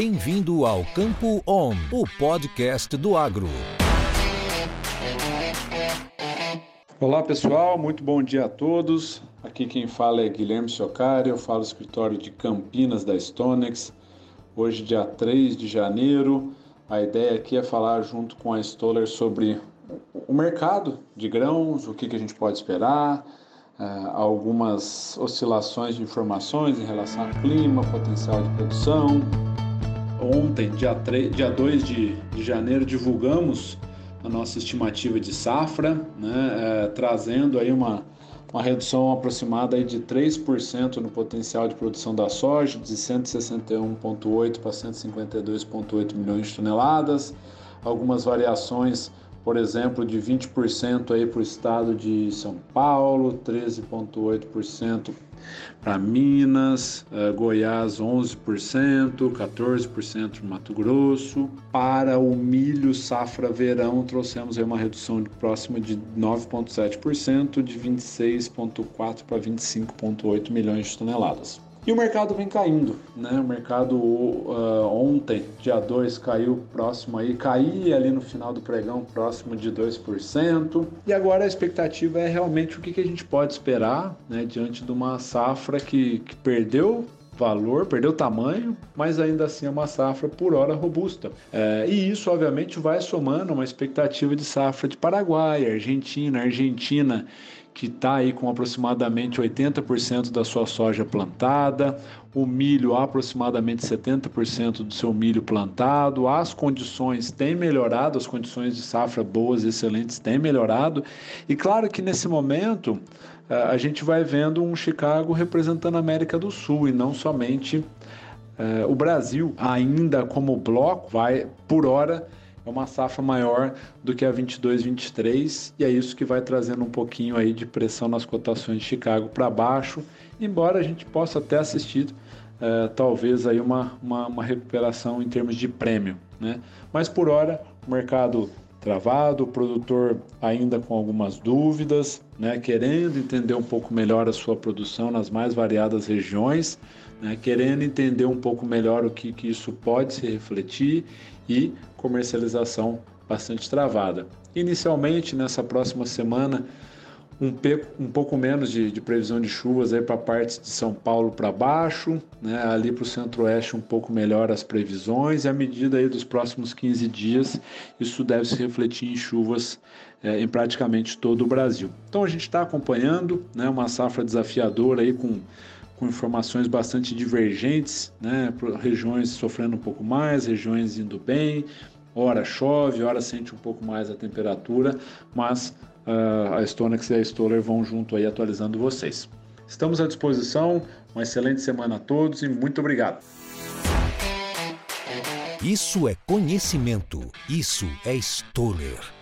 Bem-vindo ao Campo On, o podcast do agro. Olá pessoal, muito bom dia a todos. Aqui quem fala é Guilherme Siocari, eu falo do escritório de Campinas da Stonex. Hoje, dia 3 de janeiro, a ideia aqui é falar junto com a Stoller sobre o mercado de grãos, o que, que a gente pode esperar, uh, algumas oscilações de informações em relação ao clima, potencial de produção. Ontem, dia, 3, dia 2 de, de janeiro, divulgamos a nossa estimativa de safra, né, uh, trazendo aí uma, uma redução aproximada aí de 3% no potencial de produção da soja, de 161,8 para 152,8 milhões de toneladas, algumas variações por exemplo, de 20% aí para o estado de São Paulo, 13,8% para Minas, uh, Goiás 11%, 14% no Mato Grosso. Para o milho safra verão, trouxemos aí uma redução de próxima de 9,7%, de 26,4 para 25,8 milhões de toneladas. E o mercado vem caindo, né? O mercado uh, ontem, dia 2, caiu próximo aí, caía ali no final do pregão próximo de 2%. E agora a expectativa é realmente o que, que a gente pode esperar, né? Diante de uma safra que, que perdeu valor, perdeu tamanho, mas ainda assim é uma safra por hora robusta. É, e isso, obviamente, vai somando uma expectativa de safra de Paraguai, Argentina, Argentina que está aí com aproximadamente 80% da sua soja plantada, o milho aproximadamente 70% do seu milho plantado, as condições têm melhorado, as condições de safra boas excelentes têm melhorado, e claro que nesse momento eh, a gente vai vendo um Chicago representando a América do Sul e não somente eh, o Brasil, ainda como bloco, vai por hora é uma safra maior do que a 22, 23 e é isso que vai trazendo um pouquinho aí de pressão nas cotações de Chicago para baixo, embora a gente possa até assistir é, talvez aí uma, uma, uma, recuperação em termos de prêmio, né? Mas por hora o mercado travado, o produtor ainda com algumas dúvidas, né? Querendo entender um pouco melhor a sua produção nas mais variadas regiões, né? Querendo entender um pouco melhor o que, que isso pode se refletir e comercialização bastante travada. Inicialmente, nessa próxima semana, um, um pouco menos de, de, previsão de chuvas aí para partes de São Paulo para baixo, né? ali para o centro-oeste um pouco melhor as previsões, e à medida aí dos próximos 15 dias, isso deve se refletir em chuvas é, em praticamente todo o Brasil. Então a gente está acompanhando né, uma safra desafiadora aí com com informações bastante divergentes, né? regiões sofrendo um pouco mais, regiões indo bem, hora chove, hora sente um pouco mais a temperatura, mas a Stonex e a Stoller vão junto aí atualizando vocês. Estamos à disposição, uma excelente semana a todos e muito obrigado. Isso é conhecimento, isso é Stoller.